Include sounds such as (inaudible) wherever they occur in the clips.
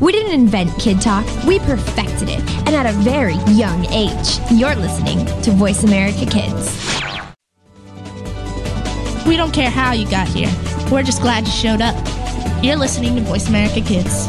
We didn't invent Kid Talk, we perfected it, and at a very young age. You're listening to Voice America Kids. We don't care how you got here, we're just glad you showed up. You're listening to Voice America Kids.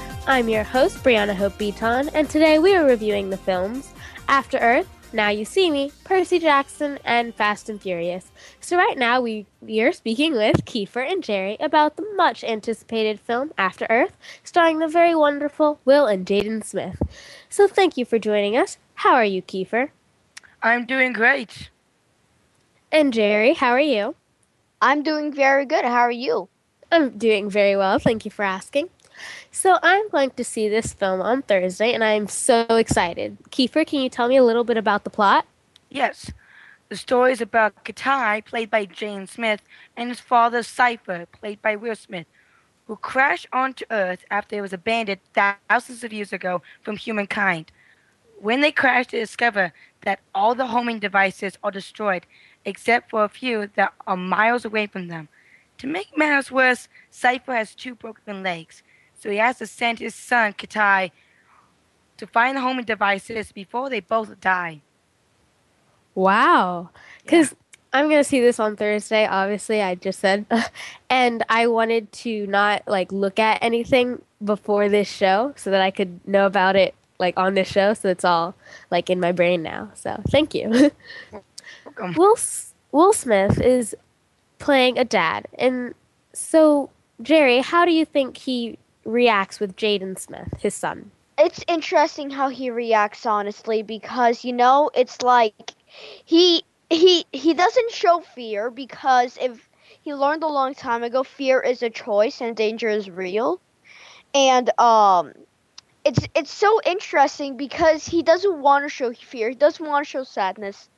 I'm your host, Brianna Hope Beaton, and today we are reviewing the films After Earth, Now You See Me, Percy Jackson, and Fast and Furious. So right now we, we are speaking with Keefer and Jerry about the much anticipated film After Earth, starring the very wonderful Will and Jaden Smith. So thank you for joining us. How are you, Keefer? I'm doing great. And Jerry, how are you? I'm doing very good. How are you? I'm doing very well. Thank you for asking. So I'm going to see this film on Thursday, and I'm so excited. Keefer, can you tell me a little bit about the plot? Yes. The story is about Kitai, played by Jaden Smith, and his father, Cypher, played by Will Smith, who crashed onto Earth after it was abandoned thousands of years ago from humankind. When they crash, they discover that all the homing devices are destroyed, except for a few that are miles away from them. To make matters worse, Cypher has two broken legs. So he has to send his son, Kitai, to find the homing devices before they both die. Wow. Because yeah. I'm going to see this on Thursday, obviously, I just said. (laughs) and I wanted to not like look at anything before this show so that I could know about it like on this show. So it's all like in my brain now. So thank you. Will, Will Smith is playing a dad. And so, Jerry, how do you think he reacts with Jaden Smith, his son? It's interesting how he reacts honestly because you know, it's like he he he doesn't show fear because if he learned a long time ago fear is a choice and danger is real. And um it's it's so interesting because he doesn't want to show fear, he doesn't want to show sadness.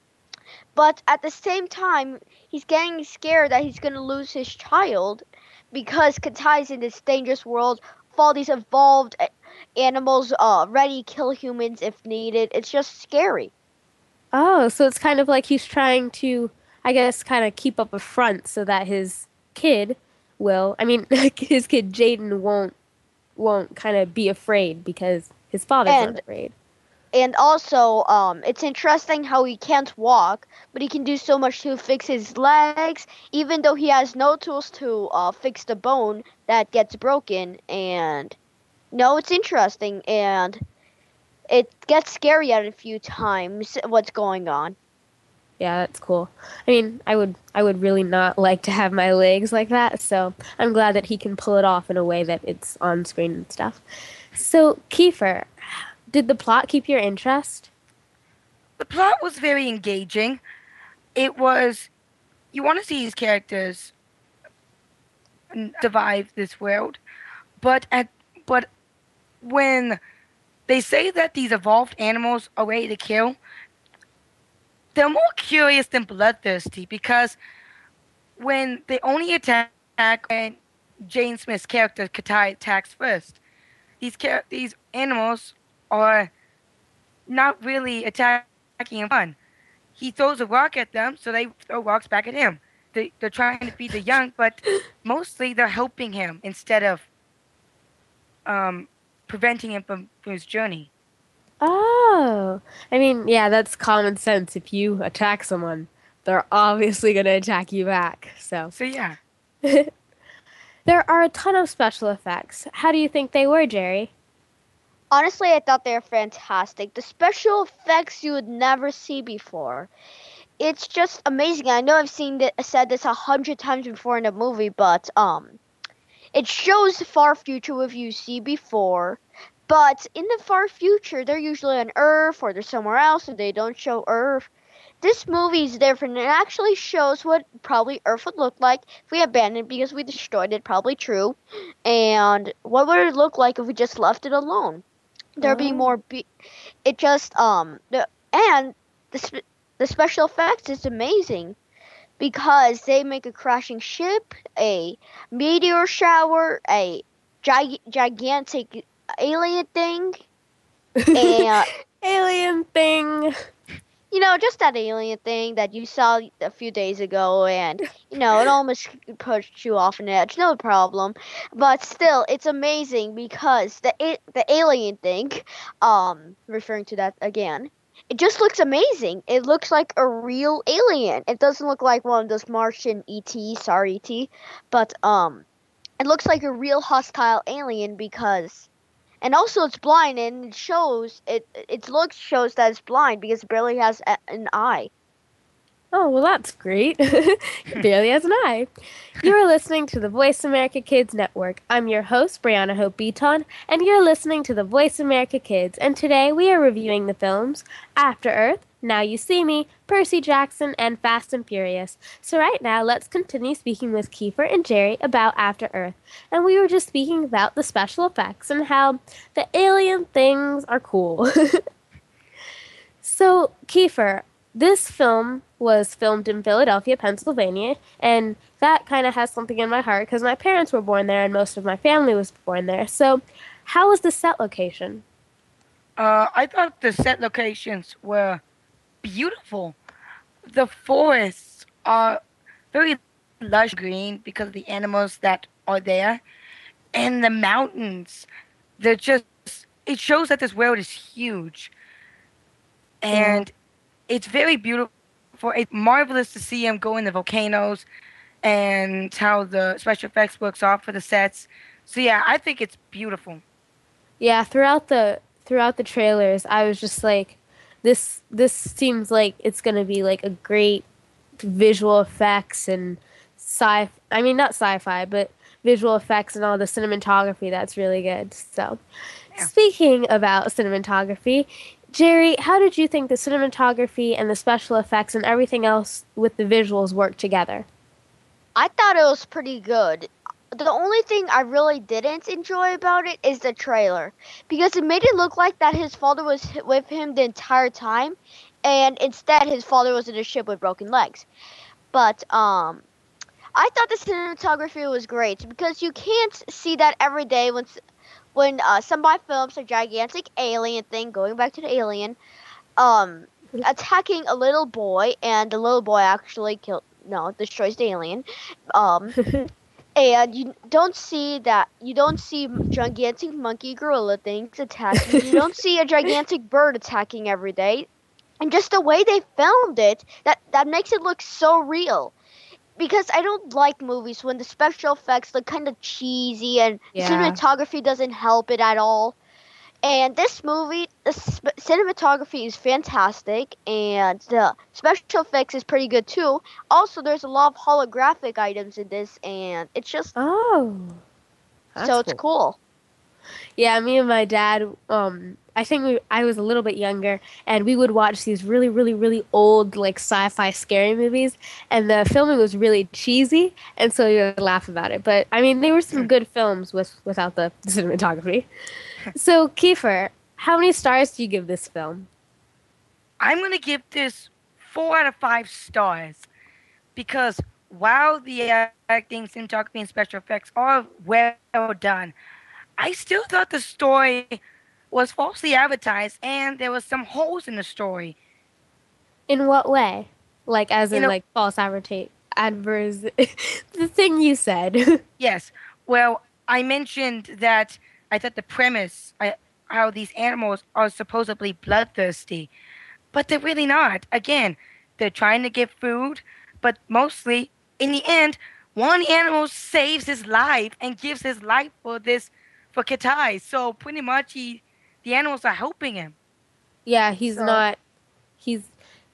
But at the same time, he's getting scared that he's going to lose his child because Kitai's in this dangerous world all these evolved animals uh, ready to kill humans if needed. It's just scary. Oh, so it's kind of like he's trying to, I guess, kind of keep up a front so that his kid will. I mean, (laughs) his kid Jaden won't won't kind of be afraid because his father's and, not afraid. And also, um, it's interesting how he can't walk, but he can do so much to fix his legs, even though he has no tools to uh, fix the bone that gets broken. And no, it's interesting, and it gets scary at a few times. What's going on? Yeah, that's cool. I mean, I would I would really not like to have my legs like that, so I'm glad that he can pull it off in a way that it's on screen and stuff. So, Keefer, did the plot keep your interest? The plot was very engaging. It was you want to see these characters survive this world, but at but when they say that these evolved animals are ready to kill, they're more curious than bloodthirsty because when they only attack when Jaden Smith's character Kitai attacks first, these char- these animals are not really attacking him fun. He throws a rock at them, so they throw rocks back at him. They, they're trying to feed the young, but (laughs) mostly they're helping him instead of um, preventing him from, from his journey. Oh, I mean, yeah, that's common sense. If you attack someone, they're obviously going to attack you back. So, So yeah, (laughs) there are a ton of special effects. How do you think they were, Jerry? Honestly, I thought they were fantastic. The special effects you would never see before. It's just amazing. I know I've seen said this a hundred times before in a movie, but um, it shows the far future with you see before. But in the far future, they're usually on Earth or they're somewhere else, and they don't show Earth. This movie is different. It actually shows what probably Earth would look like if we abandoned because we destroyed it. Probably true. And what would it look like if we just left it alone? There'd be Oh. more. Be- it just um the and the sp- the special effects is amazing because they make a crashing ship, a meteor shower, a gig- gigantic alien thing, (laughs) and Alien thing. You know, just that alien thing that you saw a few days ago, and (laughs) you know, it almost pushed you off an edge. No problem, but still, it's amazing because the a- the alien thing, um, referring to that again, it just looks amazing. It looks like a real alien. It doesn't look like one of those Martian ET, sorry ET, but um, it looks like a real hostile alien because and also it's blind and it shows it its looks shows that it's blind because it barely has a, an eye Oh, well, that's great. (laughs) Barely has an eye. You're listening to the Voice America Kids Network. I'm your host, Brianna Hope Beaton, and you're listening to the Voice America Kids. And today we are reviewing the films After Earth, Now You See Me, Percy Jackson, and Fast and Furious. So, right now, let's continue speaking with Keefer and Jerry about After Earth. And we were just speaking about the special effects and how the alien things are cool. (laughs) so, Keefer, this film was filmed in Philadelphia, Pennsylvania, and that kind of has something in my heart because my parents were born there and most of my family was born there. So, how was the set location? uh, I thought the set locations were beautiful. The forests are very lush green because of the animals that are there, and the mountains. They're just. It shows that this world is huge, and it's very beautiful. For it's marvelous to see him go in the volcanoes, and how the special effects works off for the sets. So yeah, I think it's beautiful. Yeah, throughout the throughout the trailers, I was just like, this this seems like it's gonna be like a great visual effects and sci. I mean, not sci-fi, but visual effects and all the cinematography. That's really good. So, Yeah. speaking about cinematography, Jerry, how did you think the cinematography and the special effects and everything else with the visuals work together? i thought it was pretty good the only thing i really didn't enjoy about it is the trailer because it made it look like that his father was with him the entire time and instead his father was in a ship with broken legs but um I thought the cinematography was great because you can't see that every day when when uh, somebody films a gigantic alien thing. Going back to the alien, um, attacking a little boy, and the little boy actually killed no destroys the alien. Um, (laughs) and you don't see that you don't see gigantic monkey gorilla things attacking. you don't see a gigantic bird attacking every day, and just the way they filmed it that that makes it look so real because I don't like movies when the special effects look kind of cheesy and Yeah. cinematography doesn't help it at all. And this movie, the cinematography is fantastic, and the special effects is pretty good too. Also, there's a lot of holographic items in this, and it's just Oh, so it's cool. Yeah, me and my dad. Um, I think we, I was a little bit younger, and we would watch these really, really, really old like sci-fi scary movies, and the filming was really cheesy, and so you would laugh about it. But I mean, there were some hmm. good films with without the (laughs) cinematography. So, Keefer, how many stars do you give this film? I'm gonna give this four out of five stars because while the acting, cinematography, and special effects are well done, I still thought the story was falsely advertised and there was some holes in the story. In what way? Like, as You in know- like false advertise adverse (laughs) the thing you said. (laughs) Yes, well, I mentioned that I thought the premise, I, how these animals are supposedly bloodthirsty, but they're really not. Again, they're trying to get food, but mostly in the end, one animal saves his life and gives his life for this for Kitai. So pretty much he the animals are helping him. Yeah, he's So- not. He's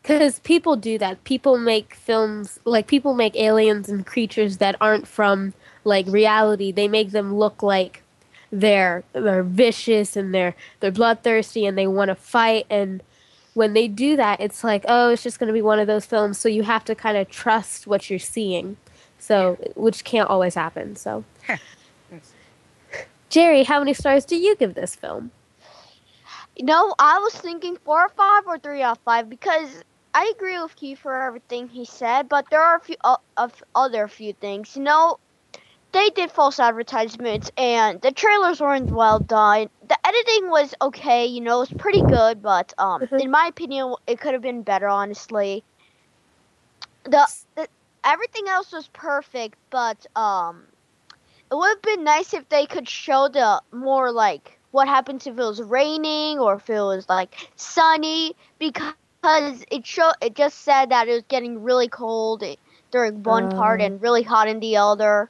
because people do that. People make films like people make aliens and creatures that aren't from like reality. They make them look like they're they're vicious and they're they're bloodthirsty and they want to fight. And when they do that, it's like oh, it's just going to be one of those films. So you have to kind of trust what you're seeing. So which can't always happen. So. (laughs) Jerry, how many stars do you give this film? You know, I was thinking four or five or three out of five because I agree with Keith for everything he said, but there are a few uh, of other few things. You know, they did false advertisements and the trailers weren't well done. The editing was okay, you know, it was pretty good, but um, Mhm. in my opinion, it could have been better. Honestly, the, the everything else was perfect, but um, it would have been nice if they could show the more like what happens if it was raining or if it was like sunny because it show it just said that it was getting really cold during one part Oh. and really hot in the other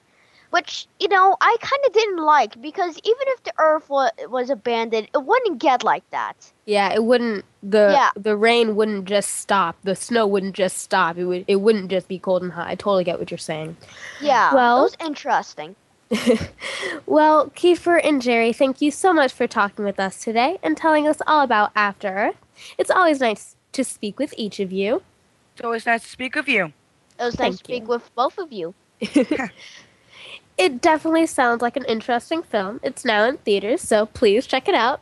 which you know i kind of didn't like because even if the earth wa- was abandoned it wouldn't get like that Yeah, it wouldn't the Yeah. the rain wouldn't just stop. The snow wouldn't just stop. It would it wouldn't just be cold and hot. I totally get what you're saying. yeah Well- it was interesting (laughs) well, Keefer and Jerry, thank you so much for talking with us today and telling us all about After Earth. It's always nice to speak with each of you. It's always nice to speak with you. it was Thank nice to speak you. with both of you (laughs) (laughs) It definitely sounds like an interesting film. It's now in theaters, so please check it out.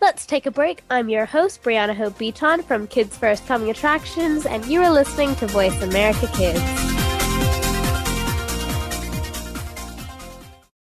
Let's take a break. I'm your host, Brianna Hope Beaton from Kids First Coming Attractions, and you are listening to Voice America Kids.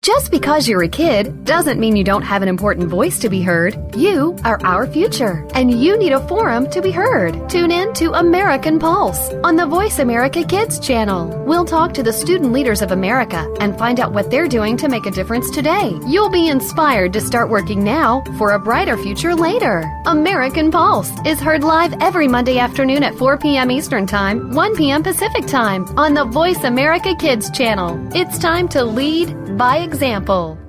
Just because you're a kid doesn't mean you don't have an important voice to be heard. You are our future, and you need a forum to be heard. Tune in to American Pulse on the Voice America Kids channel. We'll talk to the student leaders of America and find out what they're doing to make a difference today. You'll be inspired to start working now for a brighter future later. American Pulse is heard live every Monday afternoon at 4 p.m. Eastern Time, 1 p.m. Pacific Time on the Voice America Kids channel. It's time to lead by example example.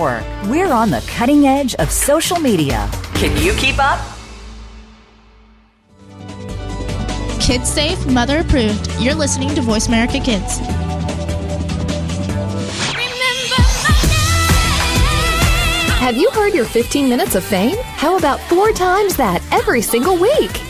We're on the cutting edge of social media. Can you keep up? Kids safe, mother approved. You're listening to Voice America Kids. Have you heard your 15 minutes of fame? How about four times that every single week?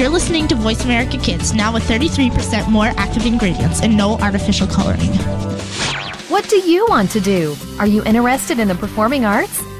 You're listening to Voice America Kids, now with 33% more active ingredients and no artificial coloring. What do you want to do? Are you interested in the performing arts?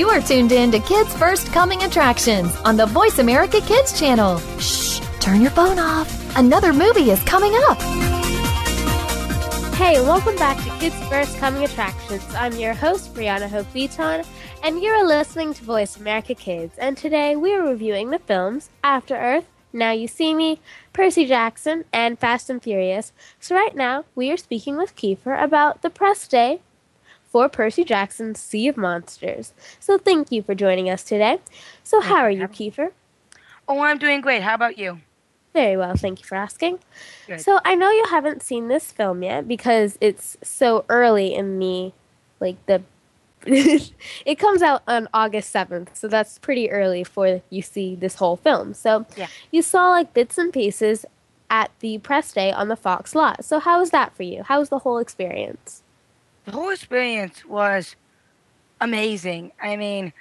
You are tuned in to Kids First Coming Attractions on the Voice America Kids channel. Shh, turn your phone off. Another movie is coming up. Hey, welcome back to Kids First Coming Attractions. I'm your host, Brianna Hope Beaton, and you're listening to Voice America Kids. And today we are reviewing the films After Earth, Now You See Me, Percy Jackson, and Fast and Furious. So, right now, we are speaking with Keefer about the press day for Percy Jackson's Sea of Monsters. So, thank you for joining us today. So, how are you, Keefer? Oh, I'm doing great. How about you? Very well, thank you for asking. Good. So, I know you haven't seen this film yet because it's so early in the like the (laughs) it comes out on August 7th, so that's pretty early for you see this whole film. So Yeah. you saw like bits and pieces at the press day on the Fox lot. So how was that for you? How was the whole experience? The whole experience was amazing. I mean,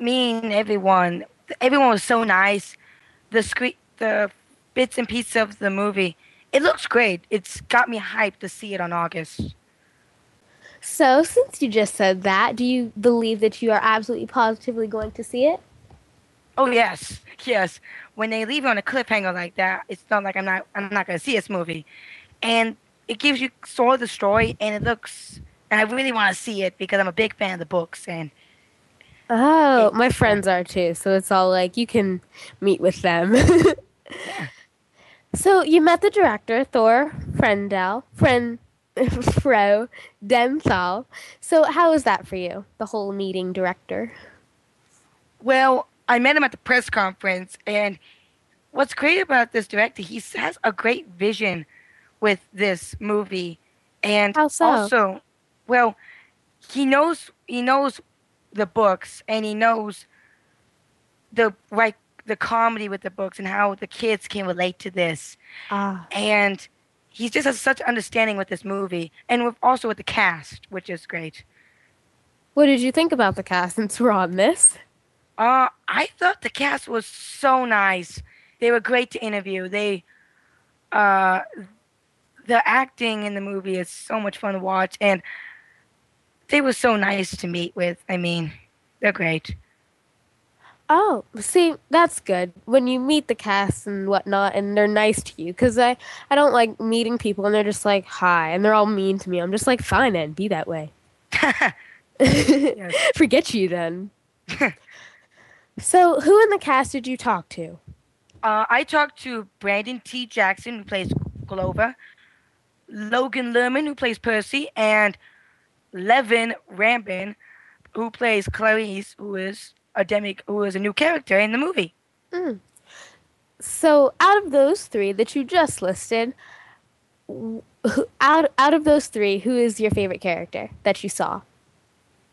me and everyone, everyone was so nice. The screen, the bits and pieces of the movie, it looks great. It's got me hyped to see it on August. So since you just said that, do you believe that you are absolutely positively going to see it? Oh yes, yes. When they leave it on a cliffhanger like that, it's not like I'm not I'm not gonna see this movie, and it gives you sort of the story, and it looks. And I really want to see it because I'm a big fan of the books, and Oh, my friends are too. So it's all like you can meet with them. (laughs) So you met the director, Thor Frendel, Fren, (laughs) Fro Denthal. So how was that for you? The whole meeting director. Well, I met him at the press conference, and what's great about this director, he has a great vision with this movie, and so? also, well, he knows he knows the books, and he knows the like the comedy with the books and how the kids can relate to this, Ah. and he just has such understanding with this movie, and with also with the cast, which is great. What did you think about the cast since we're on this? Uh, I thought the cast was so nice. They were great to interview. They, uh, the acting in the movie is so much fun to watch, and they were so nice to meet with. I mean, they're great. Oh, see, that's good. When you meet the cast and whatnot, and they're nice to you, because I, I don't like meeting people and they're just like hi, and they're all mean to me. I'm just like, fine then, be that way. (laughs) (laughs) Forget you then. so, who in the cast did you talk to? Uh, I talked to Brandon T. Jackson, who plays Glover, Logan Lerman, who plays Percy, and Leven Rambin, who plays Clarisse, who is a demi, who is a new character in the movie. So, out of those three that you just listed, who- out out of those three, who is your favorite character that you saw?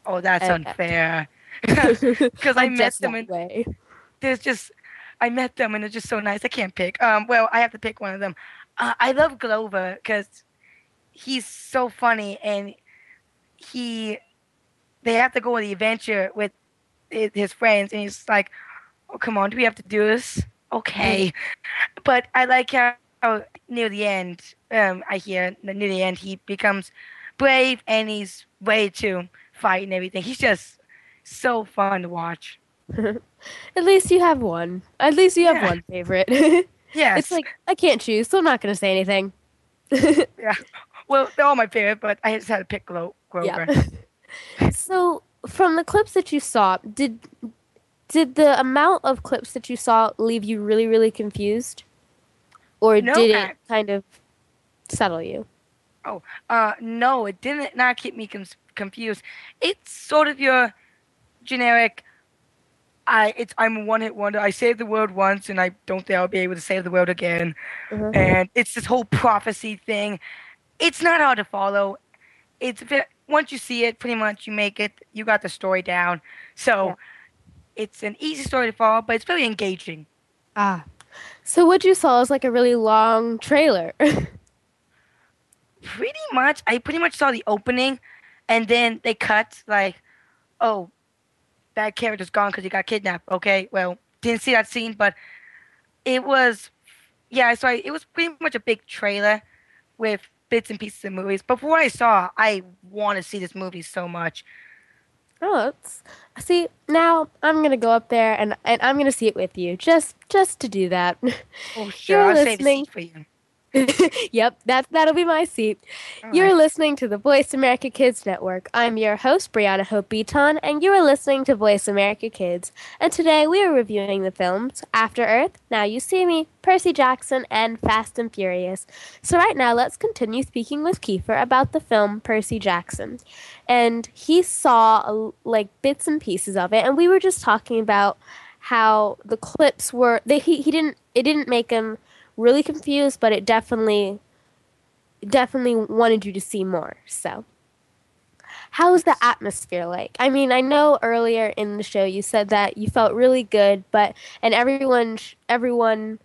Oh, that's unfair. (laughs) (laughs) Because I met them and way. there's just I met them and they're just so nice. I can't pick. Um, well, I have to pick one of them. Uh, I love Glover because he's so funny and he they have to go on the adventure with his, friends and he's like, "Oh, come on, do we have to do this?" Okay, but I like how, how near the end, um, I hear near the end he becomes brave and he's ready to fight and everything. He's just so fun to watch. (laughs) At least you have one. At least you have Yeah. one favorite. (laughs) Yes. It's like I can't choose, so I'm not gonna say anything. (laughs) Yeah. Well, they're all my favorite, but I just had to pick Glo- Grover. Yeah. (laughs) so, from the clips that you saw, did did the amount of clips that you saw leave you really, really confused, or No, did it kind of settle you? Oh, uh, no, it didn't not keep me com- confused. It's sort of your generic. I it's I'm a one hit wonder. I say the world once, and I don't think I'll be able to save the world again. Mhm. And it's this whole prophecy thing. It's not hard to follow. It's once you see it, pretty much you make it. You got the story down. So Yeah. it's an easy story to follow, but it's very engaging. Ah. So what you saw is like a really long trailer. (laughs) pretty much i pretty much saw the opening and then they cut like oh that character's gone because he got kidnapped okay well didn't see that scene but it was yeah so I, it was pretty much a big trailer with bits and pieces of movies. But for what i saw i want to see this movie so much. Oh, it's, see now I'm gonna go up there and and I'm gonna see it with you. Just just to do that. oh (laughs) sure i'll save a seat for you (laughs) yep, that that'll be my seat. You're listening to the Voice America Kids Network. I'm your host, Brianna Hope Beaton, and you are listening to Voice America Kids. And today we are reviewing the films After Earth, Now You See Me, Percy Jackson, and Fast and Furious. So right now, let's continue speaking with Keefer about the film Percy Jackson. And he saw like bits and pieces of it, and we were just talking about how the clips were. They, he he didn't it didn't make him really confused, but it definitely definitely wanted you to see more. So, how's the atmosphere like? I mean, I know earlier in the show you said that you felt really good, but and everyone everyone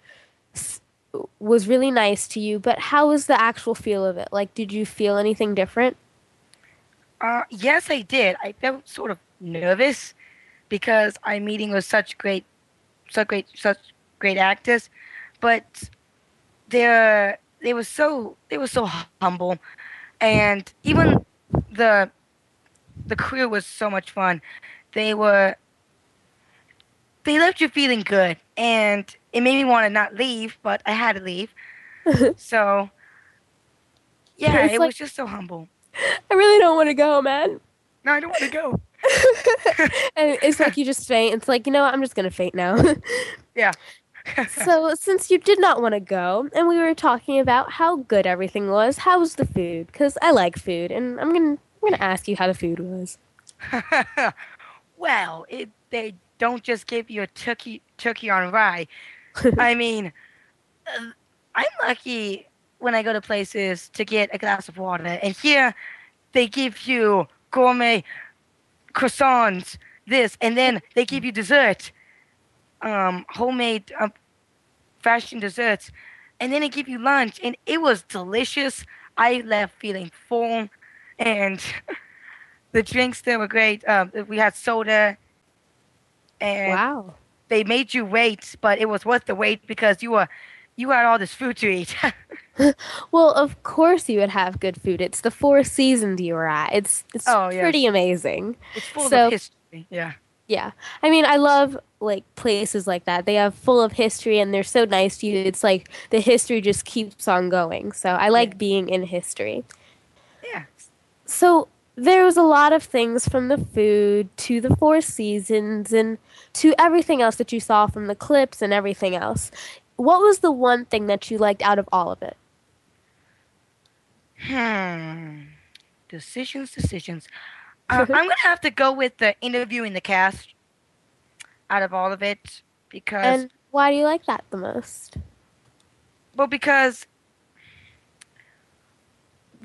was really nice to you, but how was the actual feel of it? Like did you feel anything different? Uh, yes, I did. I felt sort of nervous because I'm meeting with such great, such great, such great actors, but they're they were so they were so humble, and even the the crew was so much fun. They were they left you feeling good, and it made me want to not leave, but I had to leave. (laughs) so yeah, it like, was just so humble. I really don't want to go, man. No, I don't want to go. (laughs) and it's like you just faint. It's like you know what? I'm just gonna faint now. (laughs) yeah (laughs) so, since you did not want to go, and we were talking about how good everything was, how was the food? Because I like food, and I'm gonna I'm gonna ask you how the food was. (laughs) well, it, they don't just give you a turkey turkey on rye. (laughs) I mean, uh, I'm lucky when I go to places to get a glass of water, and here they give you gourmet croissants, this, and then they give you dessert um, homemade uh, fashion desserts, and then they give you lunch, and it was delicious. I left feeling full, and (laughs) the drinks there were great. Um, we had soda, and wow, they made you wait, but it was worth the wait because you were you had all this food to eat. (laughs) well, of course you would have good food. It's the Four Seasons you were at. It's it's oh, pretty yes. amazing. It's full so, of history. Yeah. Yeah. I mean, I love like places like that. They have full of history and they're so nice to you. It's like the history just keeps on going. So I like yeah. being in history. Yeah. So there was a lot of things from the food to the four seasons and to everything else that you saw from the clips and everything else. What was the one thing that you liked out of all of it? Hmm. Decisions, decisions. Uh, (laughs) I'm gonna have to go with the interviewing the cast out of all of it because. And why do you like that the most? Well, because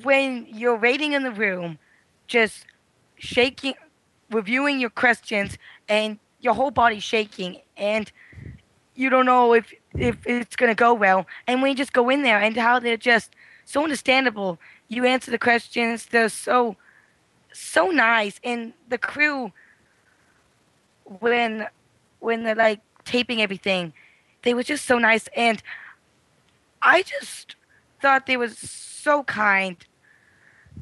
when you're waiting in the room, just shaking, reviewing your questions, and your whole body's shaking, and you don't know if if it's gonna go well, and when you just go in there and how they're just so understandable, you answer the questions, they're so so nice, and the crew when when they're like taping everything, they were just so nice, and I just thought they was so kind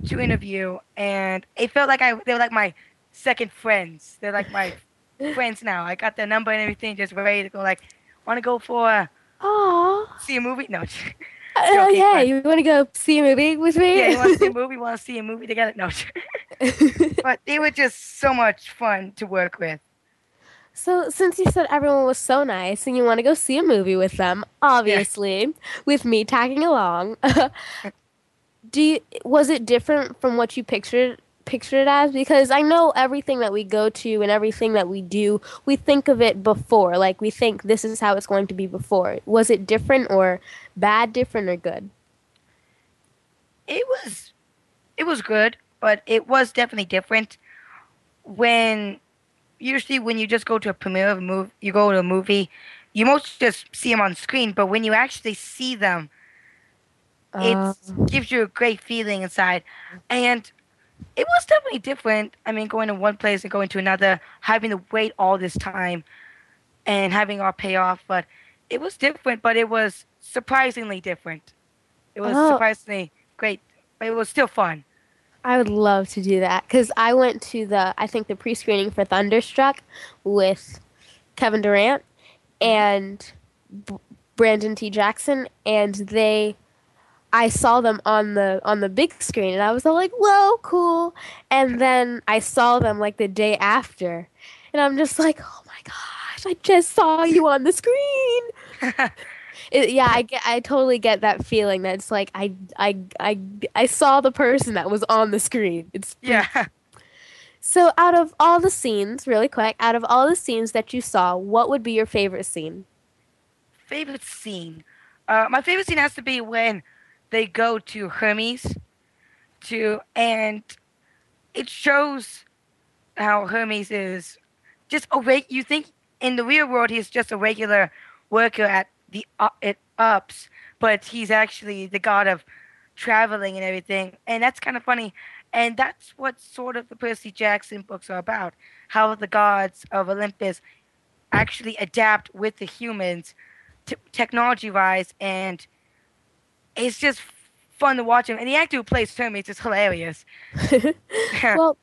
to interview, and it felt like I they were like my second friends. They're like my (laughs) friends now. I got their number and everything, just ready to go. Like, want to go for Aww. see a movie? No. Oh okay, yeah, you want to go see a movie with me? Yeah, you want to see a (laughs) movie? Want to see a movie together? No. (laughs) but they were just so much fun to work with. So, since you said everyone was so nice and you want to go see a movie with them, obviously, yeah. with me tagging along, (laughs) do you, was it different from what you pictured pictured it as? Because I know everything that we go to and everything that we do, we think of it before. Like we think this is how it's going to be before. Was it different or bad, different or good? It was, it was good, but it was definitely different when usually when you just go to a premiere of a movie, you go to a movie, you most just see them on screen. But when you actually see them, it uh. gives you a great feeling inside, and it was definitely different. I mean, going to one place and going to another, having to wait all this time, and having our payoff. But it was different, but it was surprisingly different. It was oh. surprisingly great, but it was still fun. I would love to do that because I went to the I think the pre-screening for Thunderstruck with Kevin Durant mm-hmm. and B- Brandon T. Jackson, and they I saw them on the on the big screen and I was all like, "Whoa, cool!" And then I saw them like the day after, and I'm just like, "Oh my gosh, I just saw you on the screen." (laughs) it, yeah, I get, I totally get that feeling. That it's like I I I I saw the person that was on the screen. It's (laughs) Yeah. so out of all the scenes, really quick, out of all the scenes that you saw, what would be your favorite scene? favorite scene. Uh, my favorite scene has to be when they go to Hermes, to and it shows how Hermes is just a reg- You think in the real world he's just a regular worker at the uh, it ups, but he's actually the god of traveling and everything, and that's kind of funny. And that's what sort of the Percy Jackson books are about: how the gods of Olympus actually adapt with the humans t- technology wise, and it's just fun to watch him. And the actor who plays Hermes is hilarious. (laughs) well,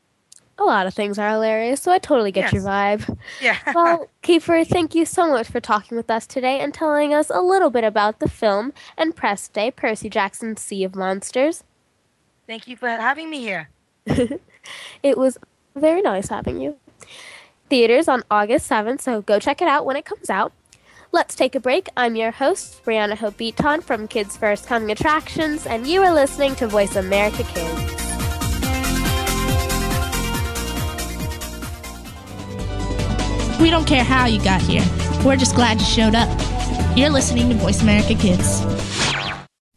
a lot of things are hilarious, so I totally get your vibe. yeah. (laughs) well, Keefer, thank you so much for talking with us today and telling us a little bit about the film and press day, Percy Jackson's Sea of Monsters. Thank you for having me here. (laughs) it was very nice having you. Theaters on August 7th, so go check it out when it comes out. Let's take a break. I'm your host, Brianna Hope Beaton from Kids First Coming Attractions, and you are listening to Voice America Kids. We don't care how you got here. We're just glad you showed up. You're listening to Voice America Kids.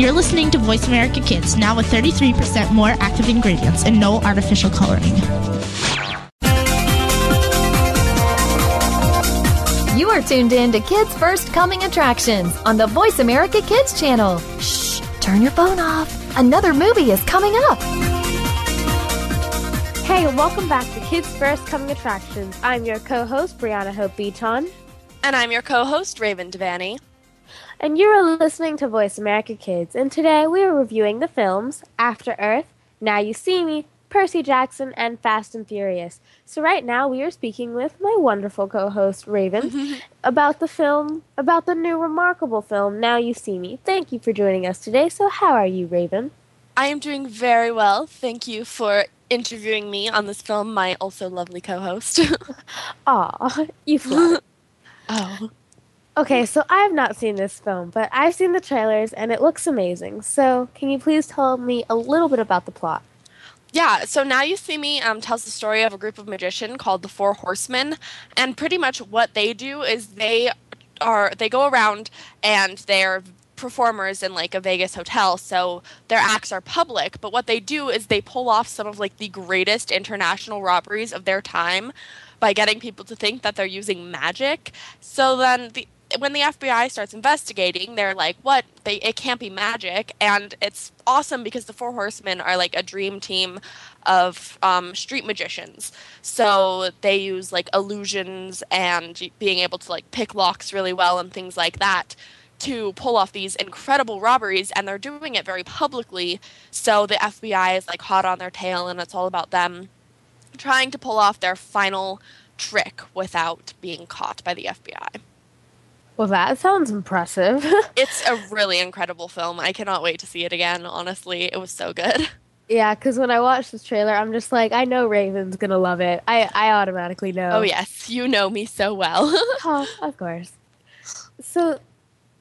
You're listening to Voice America Kids, now with 33% more active ingredients and no artificial coloring. You are tuned in to Kids First Coming Attractions on the Voice America Kids channel. Shh, turn your phone off. Another movie is coming up. Hey, welcome back to Kids First Coming Attractions. I'm your co-host, Brianna Hope Beaton. And I'm your co-host, Raven Devanney. And you're listening to Voice America Kids, and today we are reviewing the films After Earth, Now You See Me, Percy Jackson, and Fast and Furious. So right now we are speaking with my wonderful co-host Raven (laughs) about the film, about the new remarkable film Now You See Me. Thank you for joining us today. So how are you, Raven? I am doing very well. Thank you for interviewing me on this film, my also lovely co-host. (laughs) Aw, you fly. (laughs) oh. Okay, so I have not seen this film, but I've seen the trailers and it looks amazing. So, can you please tell me a little bit about the plot? Yeah, so now you see me um, tells the story of a group of magicians called the Four Horsemen, and pretty much what they do is they are they go around and they're performers in like a Vegas hotel, so their acts are public. But what they do is they pull off some of like the greatest international robberies of their time by getting people to think that they're using magic. So then the when the FBI starts investigating, they're like, "What? They it can't be magic." And it's awesome because the Four Horsemen are like a dream team of um, street magicians. So they use like illusions and being able to like pick locks really well and things like that to pull off these incredible robberies and they're doing it very publicly so the FBI is like hot on their tail and it's all about them trying to pull off their final trick without being caught by the FBI. Well, that sounds impressive. (laughs) it's a really incredible film. I cannot wait to see it again, honestly. It was so good. (laughs) Yeah, because when I watched this trailer, I'm just like, I know Raven's gonna love it. I, I automatically know. Oh, yes. You know me so well. (laughs) oh, of course. So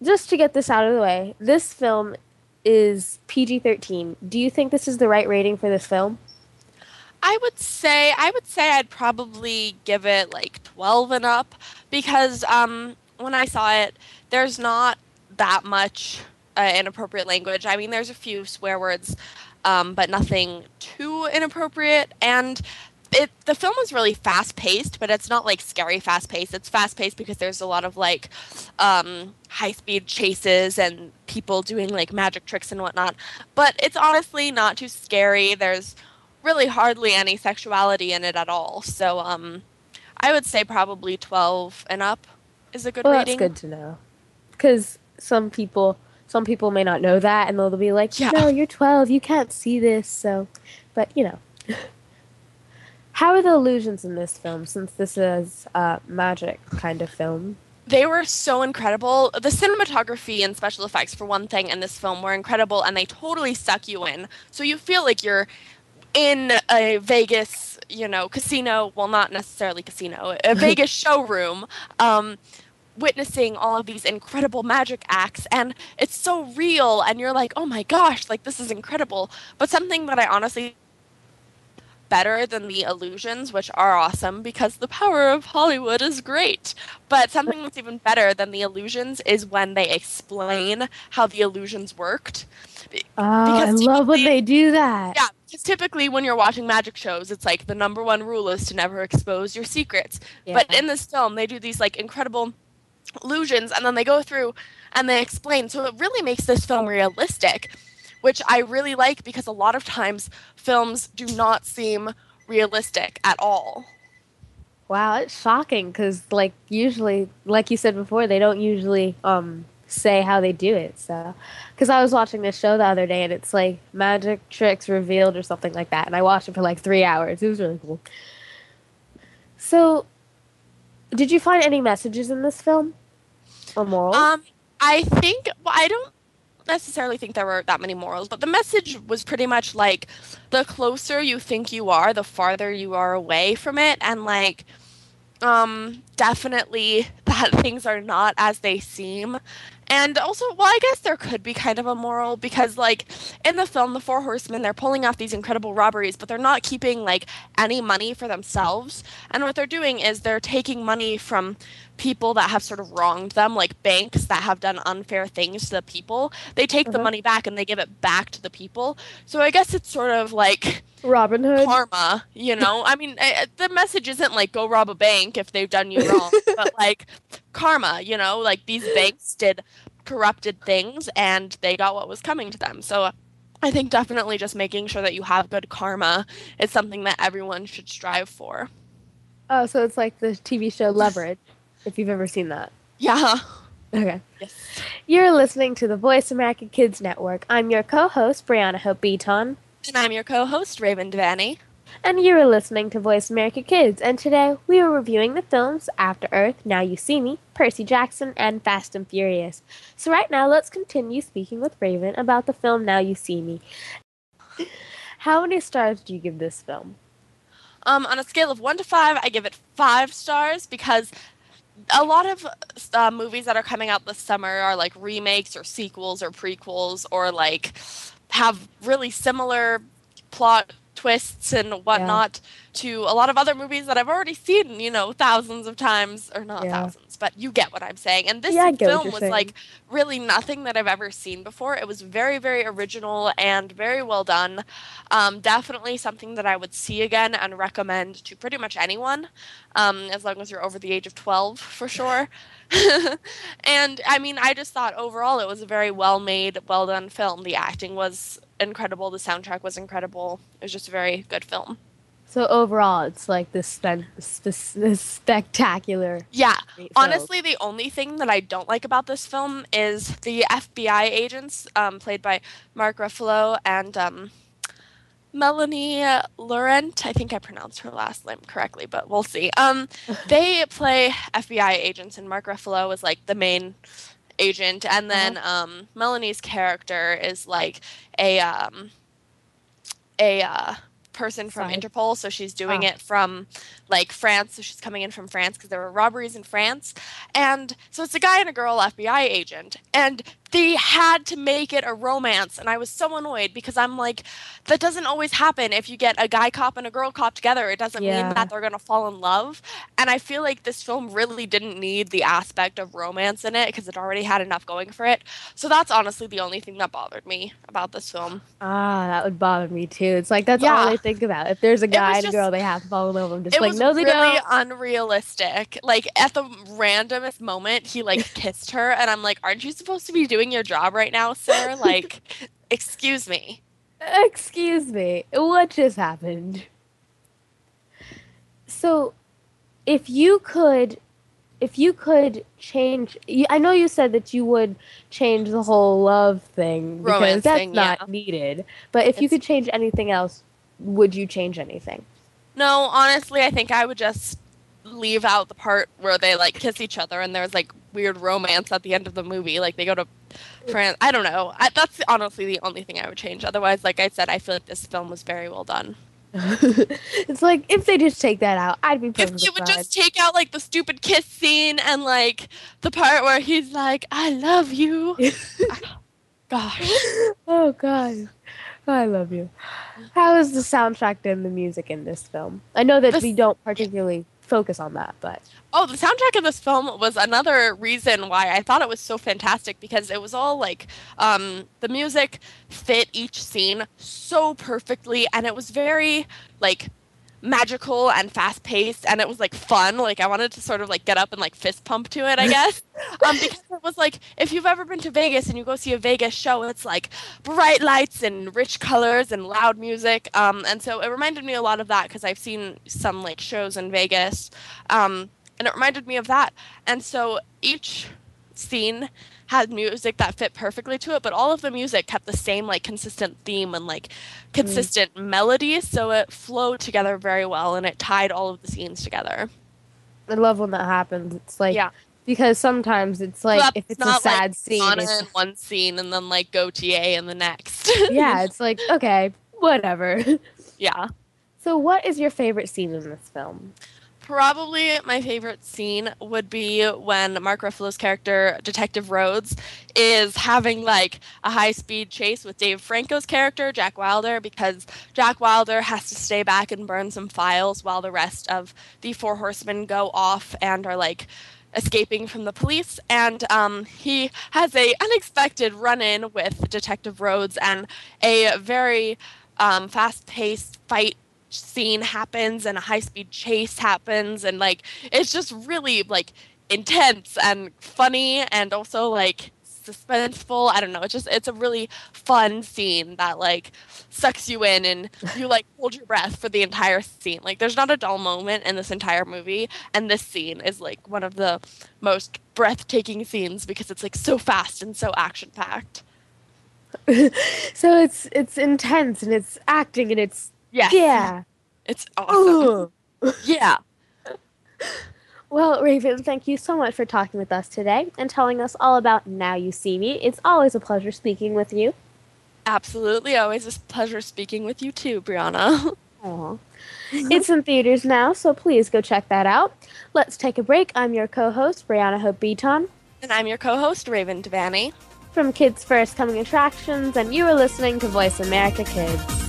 just to get this out of the way, this film is PG 13. Do you think this is the right rating for this film? I would say I would say I'd probably give it like 12 and up because um, when I saw it, there's not that much uh, inappropriate language. I mean, there's a few swear words, um, but nothing too inappropriate. And it the film is really fast paced, but it's not like scary fast paced. It's fast paced because there's a lot of like um, high speed chases and people doing like magic tricks and whatnot. But it's honestly not too scary. There's really hardly any sexuality in it at all. So um, I would say probably twelve and up is a good well, rating. That's good to know, because some people some people may not know that, and they'll be like, yeah. "No, you're twelve. You can't see this." So, but you know. (laughs) How are the illusions in this film, since this is a magic kind of film? They were so incredible. The cinematography and special effects, for one thing, in this film were incredible, and they totally suck you in. So you feel like you're in a Vegas, you know, casino. Well, not necessarily casino, a (laughs) Vegas showroom. Um, witnessing all of these incredible magic acts and it's so real and you're like oh my gosh like this is incredible but something that i honestly better than the illusions, which are awesome because the power of Hollywood is great. But something that's even better than the illusions is when they explain how the illusions worked. Oh, I love when they do that. Yeah, because typically when you're watching magic shows, it's like the number one rule is to never expose your secrets. Yeah. But in this film, they do these like incredible illusions and then they go through and they explain. So it really makes this film realistic which I really like because a lot of times films do not seem realistic at all. Wow, it's shocking because, like, usually, like you said before, they don't usually um, say how they do it. So, because I was watching this show the other day and it's like magic tricks revealed or something like that, and I watched it for like three hours. It was really cool. So, did you find any messages in this film or morals? Um, I think well, I don't necessarily think there were that many morals, but the message was pretty much like the closer you think you are, the farther you are away from it, and like um definitely (laughs) that things are not as they seem and also well i guess there could be kind of a moral because like in the film the four horsemen they're pulling off these incredible robberies but they're not keeping like any money for themselves and what they're doing is they're taking money from people that have sort of wronged them, like banks that have done unfair things to the people, they take the uh-huh. money back and they give it back to the people. So I guess it's sort of like Robin Hood karma, you know. I mean, I, the message isn't like go rob a bank if they've done you wrong, (laughs) but like karma, you know, like these banks did corrupted things and they got what was coming to them. So I think definitely just making sure that you have good karma is something that everyone should strive for. Oh, so it's like the TV show Leverage if you've ever seen that. Yeah. Okay. Yes. You're listening to the Voice America Kids Network. I'm your co-host, Brianna Hope Beaton. And I'm your co-host, Raven Devanney. And you are listening to Voice America Kids, and today we are reviewing the films After Earth, Now You See Me, Percy Jackson, and Fast and Furious. So right now, let's continue speaking with Raven about the film Now You See Me. How many stars do you give this film? Um, on a scale of one to five, I give it five stars because a lot of uh, movies that are coming out this summer are like remakes or sequels or prequels or like have really similar plot twists and whatnot to a lot of other movies that I've already seen, you know, thousands of times, or not Yeah. thousands, but you get what I'm saying. And this Yeah, I get what film was saying. like really nothing that I've ever seen before. It was very, very original and very well done. Um, definitely something that I would see again and recommend to pretty much anyone, um, as long as you're over the age of 12, for sure. (laughs) and I mean, I just thought overall it was a very well made, well done film. The acting was incredible, the soundtrack was incredible. It was just a very good film. So overall, it's like this, spe- spe- this spectacular. Yeah. Honestly, the only thing that I don't like about this film is the FBI agents, um, played by Mark Ruffalo and um, Melanie Laurent. I think I pronounced her last name correctly, but we'll see. Um, (laughs) they play FBI agents, and Mark Ruffalo is like the main agent, and then um, Melanie's character is like a um, a uh, person from Side. Interpol, so she's doing Ah. it from like France. So she's coming in from France because there were robberies in France, and so it's a guy and a girl FBI agent, and they had to make it a romance, and I was so annoyed because I'm like, that doesn't always happen. If you get a guy cop and a girl cop together, it doesn't Yeah. mean that they're gonna fall in love. And I feel like this film really didn't need the aspect of romance in it because it already had enough going for it. So that's honestly the only thing that bothered me about this film. Ah, that would bother me too. It's like that's all Yeah. I think about. If there's a guy and a girl, they have to fall in love. I'm just like, no, they really don't. unrealistic. Like at the randomest moment, he like (laughs) kissed her, and I'm like, "Aren't you supposed to be doing your job right now, sir? Like, (laughs) excuse me." Excuse me, what just happened? So, if you could, if you could change, I know you said that you would change the whole love thing because Romance that's thing, not yeah. needed. But if you could change anything else, would you change anything? No, honestly, I think I would just leave out the part where they like kiss each other and there's like weird romance at the end of the movie. Like they go to France. I don't know. I, that's honestly the only thing I would change. Otherwise, like I said, I feel like this film was very well done. (laughs) it's like if they just take that out, I'd be If you would just take out like the stupid kiss scene and like the part where he's like, "I love you." (laughs) Gosh. (laughs) Oh God, (laughs) I love you. How is the soundtrack and the music in this film? I know that This- we don't particularly focus on that, but Oh, the soundtrack of this film was another reason why I thought it was so fantastic because it was all like um, the music fit each scene so perfectly and it was very like magical and fast paced and it was like fun. Like I wanted to sort of like get up and like fist pump to it, I (laughs) guess. um, because it was like if you've ever been to Vegas and you go see a Vegas show, it's like bright lights and rich colors and loud music. Um, and so it reminded me a lot of that because I've seen some like shows in Vegas. Um, and it reminded me of that. And so each scene had music that fit perfectly to it, but all of the music kept the same like consistent theme and like consistent mm. melody, so it flowed together very well and it tied all of the scenes together. I love when that happens. It's like Yeah. because sometimes it's like So if it's a not like sad scene, Anna it's in one scene and then like go Gautier in the next. (laughs) yeah, it's like okay, whatever. yeah. (laughs) so, what is your favorite scene in this film? Probably my favorite scene would be when Mark Ruffalo's character, Detective Rhodes, is having like a high speed chase with Dave Franco's character, Jack Wilder, because Jack Wilder has to stay back and burn some files while the rest of the Four Horsemen go off and are like escaping from the police. And um, he has a unexpected run-in with detective rhodes and a very um, fast-paced fight scene happens and a high-speed chase happens and like it's just really like intense and funny and also like suspenseful. I don't know it's just it's a really fun scene that like sucks you in and (laughs) you like hold your breath for the entire scene. Like there's not a dull moment in this entire movie and this scene is like one of the most breathtaking scenes because it's like so fast and so action packed (laughs) so it's it's intense and it's acting and it's Yes. yeah. it's awesome yeah (laughs) Well, Raven, thank you so much for talking with us today and telling us all about Now You See Me. It's always a pleasure speaking with you. absolutely always a pleasure speaking with you too brianna (laughs) Aw. it's in theaters now, so please go check that out. Let's take a break. I'm your co-host, Brianna Hope Beaton and i'm your co-host raven devanney from Kids First Coming Attractions, and you are listening to Voice America Kids.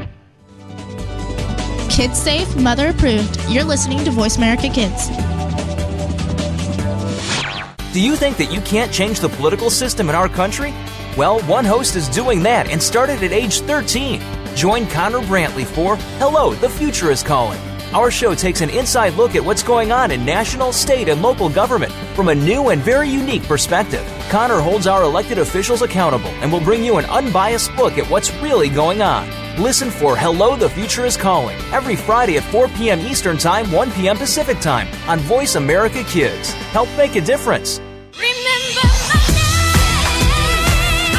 Kids safe, mother approved. You're listening to Voice America Kids. Do you think that you can't change the political system in our country? Well, one host is doing that and started at age 13. Join Connor Brantley for Hello, the Future is Calling. Our show takes an inside look at what's going on in national, state, and local government from a new and very unique perspective. Connor holds our elected officials accountable and will bring you an unbiased look at what's really going on. Listen for Hello, the Future is Calling every Friday at 4 p.m. Eastern Time, 1 p.m. Pacific Time on Voice America Kids. Help make a difference.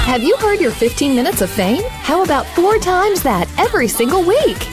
Have you heard your 15 minutes of fame? How about four times that every single week?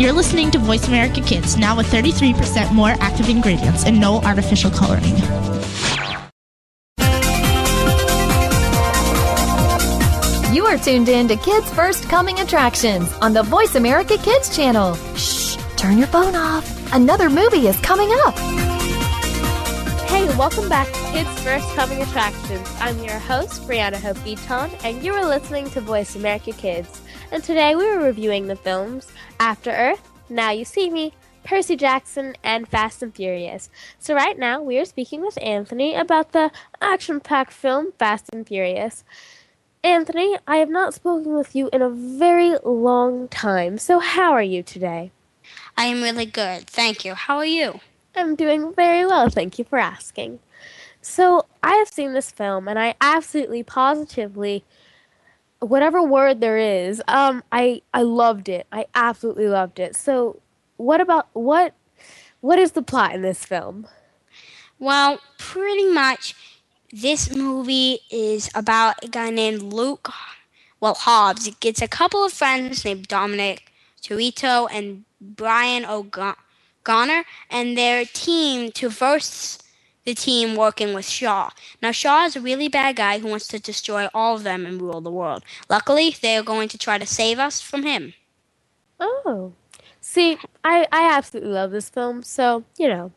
You're listening to Voice America Kids, now with 33% more active ingredients and no artificial coloring. You are tuned in to Kids First Coming Attractions on the Voice America Kids channel. Shh, turn your phone off. Another movie is coming up. Hey, welcome back to Kids First Coming Attractions. I'm your host, Brianna Hope Beaton, and you are listening to Voice America Kids. And today we are reviewing the films After Earth, Now You See Me, Percy Jackson, and Fast and Furious. So, right now we are speaking with Anthony about the action packed film Fast and Furious. Anthony, I have not spoken with you in a very long time, so how are you today? I am really good, thank you. How are you? I'm doing very well, thank you for asking. So, I have seen this film and I absolutely positively whatever word there is, um I I loved it. I absolutely loved it. So, what about what what is the plot in this film? Well, pretty much this movie is about a guy named Luke, well, Hobbs. Gets a couple of friends named Dominic, Toretto, and Brian O'Connor, and their team to verse the team working with Shaw. Now, Shaw is a really bad guy who wants to destroy all of them and rule the world. Luckily, they are going to try to save us from him. Oh. See, I, I absolutely love this film, so, you know,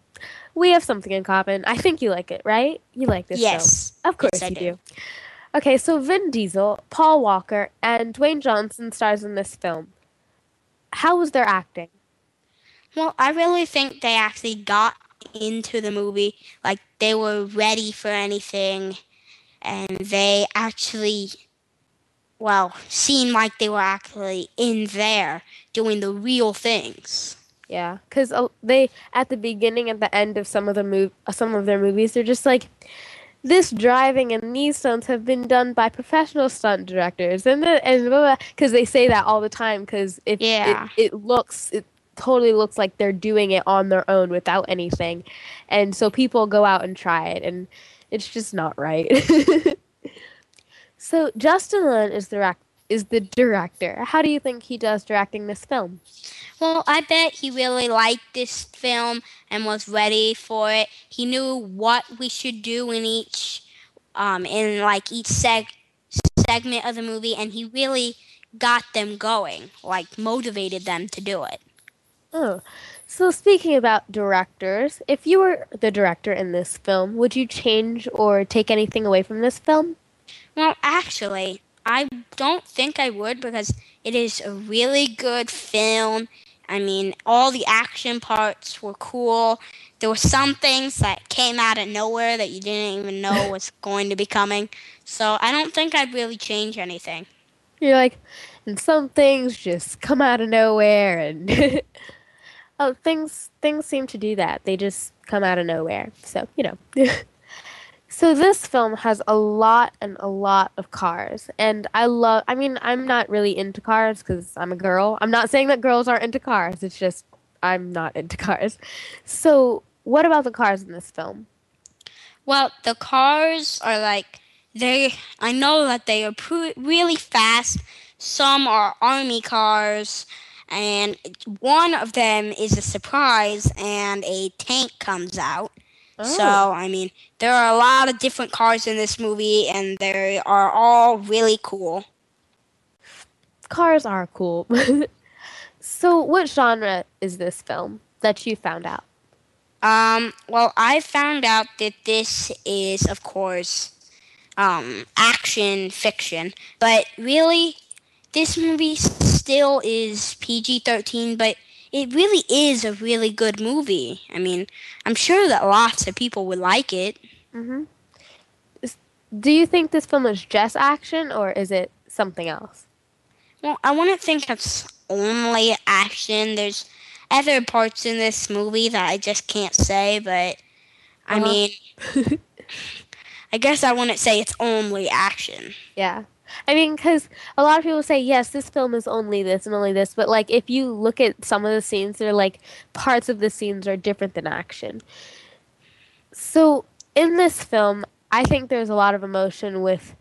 we have something in common. I think you like it, right? You like this yes. film. Of course yes, you do. do. Okay, so Vin Diesel, Paul Walker, and Dwayne Johnson stars in this film. How was their acting? Well, I really think they actually got into the movie. Like, they were ready for anything, and they actually, well, seemed like they were actually in there doing the real things. Yeah, because they at the beginning and the end of some of the mov- uh, some of their movies, they're just like, this driving and these stunts have been done by professional stunt directors, and the, and because they say that all the time because it, Yeah. it it looks it totally looks like they're doing it on their own without anything, and so people go out and try it, and it's just not right. (laughs) so Justin Lin is the rec- is the director. How do you think he does directing this film? Well, I bet he really liked this film and was ready for it. He knew what we should do in each, um, in like each seg- segment of the movie, and he really got them going, like motivated them to do it. Oh, so speaking about directors, if you were the director in this film, would you change or take anything away from this film? Well, actually, I don't think I would because it is a really good film. I mean, all the action parts were cool. There were some things that came out of nowhere that you didn't even know (laughs) was going to be coming. So I don't think I'd really change anything. You're like, and some things just come out of nowhere, and (laughs) oh, things things seem to do that. They just come out of nowhere. So you know. (laughs) So this film has a lot and a lot of cars, and I love. I mean, I'm not really into cars because I'm a girl. I'm not saying that girls aren't into cars. It's just I'm not into cars. So, what about the cars in this film? Well, the cars are like they. I know that they are pre- really fast. Some are army cars, and one of them is a surprise, and a tank comes out. So, Oh. I mean, there are a lot of different cars in this movie, and they are all really cool. Cars are cool. (laughs) so, what genre is this film that you found out? Um, well, I found out that this is, of course, um, action fiction, but really, this movie still is PG 13, but it really is a really good movie. I mean, I'm sure that lots of people would like it. hmm Do you think this film is just action, or is it something else? Well, I wouldn't think it's only action. There's other parts in this movie that I just can't say, but I Uh-huh. mean, (laughs) I guess I wouldn't say it's only action. Yeah. I mean, because a lot of people say, yes, this film is only this and only this, but like if you look at some of the scenes, they're like parts of the scenes are different than action. So in this film, I think there's a lot of emotion with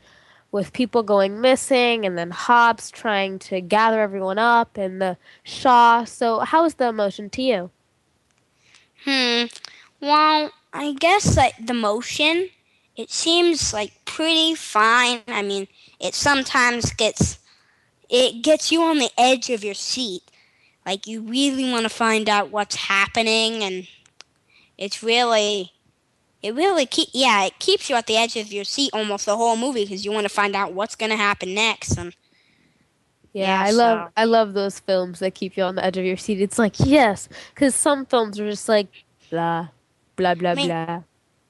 with people going missing and then Hobbs trying to gather everyone up and the Shaw. So how is the emotion to you? Hmm. Well, I guess like the motion, it seems like pretty fine. I mean, it sometimes gets it gets you on the edge of your seat. Like you really want to find out what's happening and it's really it really keep yeah, it keeps you at the edge of your seat almost the whole movie because you want to find out what's going to happen next and Yeah, Yeah, I love I love those films that keep you on the edge of your seat. It's like yes, because some films are just like blah, blah blah mean- blah.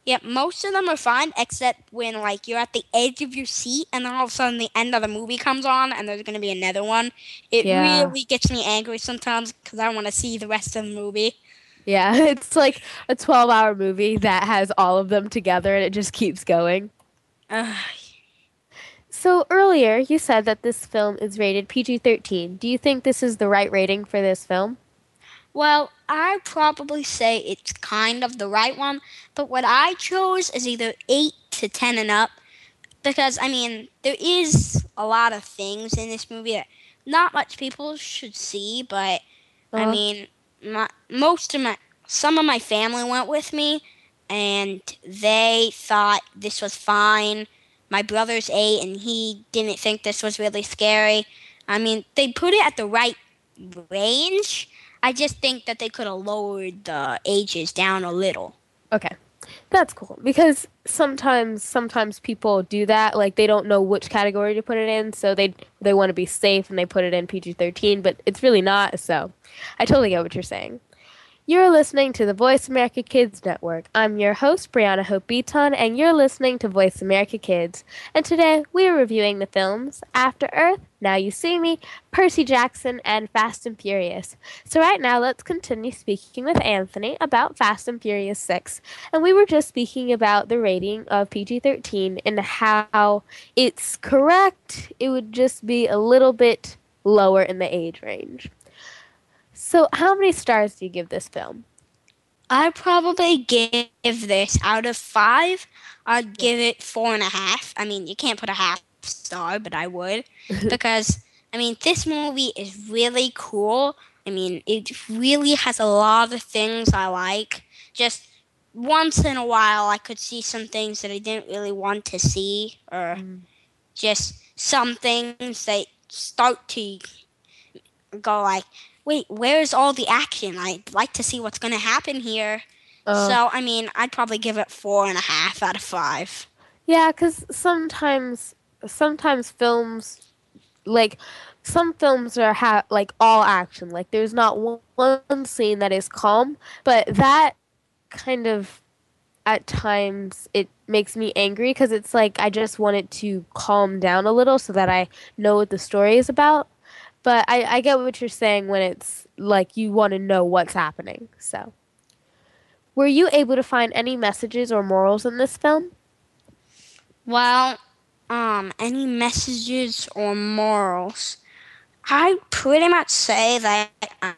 Yeah, most of them are fine, except when like you're at the edge of your seat, and then all of a sudden the end of the movie comes on, and there's gonna be another one. It Yeah. really gets me angry sometimes because I want to see the rest of the movie. Yeah, (laughs) it's like a 12 hour movie that has all of them together and it just keeps going. So, earlier you said that this film is rated PG 13. Do you think this is the right rating for this film? Well, I'd probably say it's kind of the right one, but what I chose is either eight to ten and up, because I mean there is a lot of things in this movie that not much people should see, but I Uh-huh. mean, my, most of my some of my family went with me, and they thought this was fine. My brother's eight, and he didn't think this was really scary. I mean, they put it at the right range. I just think that they could have lowered the ages down a little. Okay. That's cool because sometimes sometimes people do that like they don't know which category to put it in so they they want to be safe and they put it in PG-13 but it's really not so I totally get what you're saying. You're listening to the Voice America Kids Network. I'm your host, Brianna Hope Beaton, and you're listening to Voice America Kids. And today we are reviewing the films After Earth, Now You See Me, Percy Jackson, and Fast and Furious. So, right now, let's continue speaking with Anthony about Fast and Furious 6. And we were just speaking about the rating of PG 13 and how it's correct, it would just be a little bit lower in the age range. So, how many stars do you give this film? I'd probably give this out of five. I'd give it four and a half. I mean, you can't put a half star, but I would (laughs) because I mean, this movie is really cool. I mean, it really has a lot of things I like. Just once in a while, I could see some things that I didn't really want to see, or mm. just some things that start to go like, wait, where's all the action? I'd like to see what's going to happen here. Oh. so, I mean, I'd probably give it four and a half out of five. Yeah, because sometimes sometimes films like some films are ha- like all action. Like there's not one, one scene that is calm, but that kind of at times it makes me angry because it's like I just want it to calm down a little so that I know what the story is about. But I, I get what you're saying when it's like you want to know what's happening. So, were you able to find any messages or morals in this film? Well, um, any messages or morals? I pretty much say that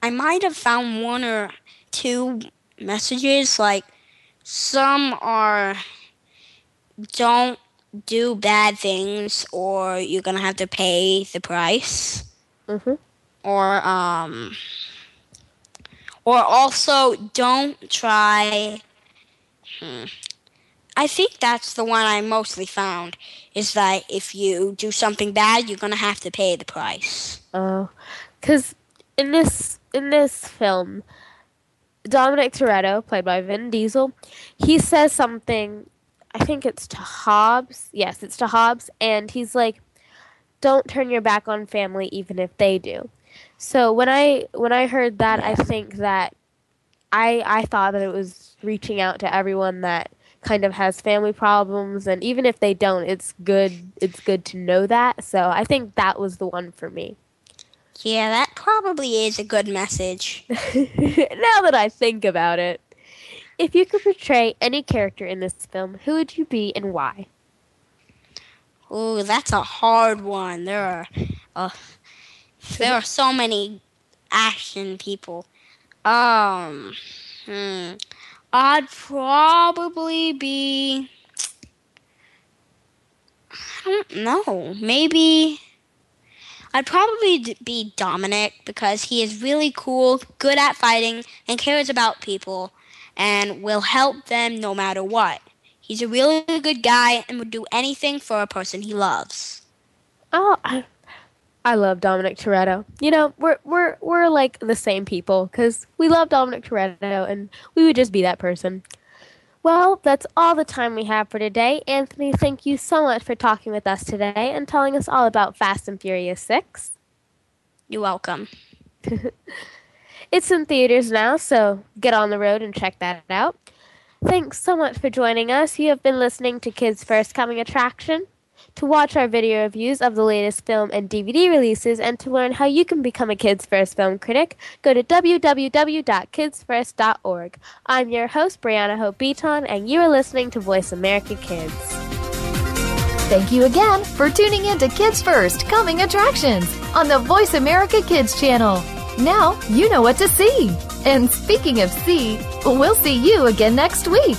I might have found one or two messages. Like some are don't do bad things or you're gonna have to pay the price. Mm-hmm. Or um or also don't try hmm, I think that's the one I mostly found is that if you do something bad, you're gonna have to pay the price. Oh, because in this in this film, Dominic Toretto, played by Vin Diesel, he says something. I think it's to Hobbs. Yes, it's to Hobbs, and he's like, "Don't turn your back on family, even if they do." So when I when I heard that, I think that I I thought that it was reaching out to everyone that kind of has family problems and even if they don't it's good it's good to know that so i think that was the one for me Yeah, that probably is a good message. (laughs) now that i think about it if you could portray any character in this film who would you be and why Ooh, that's a hard one. There are uh, there are so many action people. Um, hmm. I'd probably be. I don't know. Maybe. I'd probably be Dominic because he is really cool, good at fighting, and cares about people, and will help them no matter what. He's a really good guy and would do anything for a person he loves. oh i, I love dominic toretto you know we're we're we're like the same people because we love dominic toretto and we would just be that person well, that's all the time we have for today. Anthony, thank you so much for talking with us today and telling us all about Fast and Furious 6. You're welcome. (laughs) It's in theaters now, so get on the road and check that out. Thanks so much for joining us. You have been listening to Kids First Coming Attraction. To watch our video reviews of the latest film and DVD releases and to learn how you can become a Kids First film critic, go to www.kidsfirst.org. I'm your host, Brianna Hope Beaton, and you are listening to Voice America Kids. Thank you again for tuning in to Kids First Coming Attractions on the Voice America Kids channel. Now you know what to see. And speaking of see, we'll see you again next week.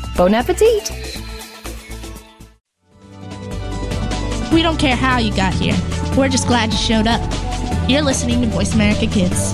Bon appetit! We don't care how you got here. We're just glad you showed up. You're listening to Voice America Kids.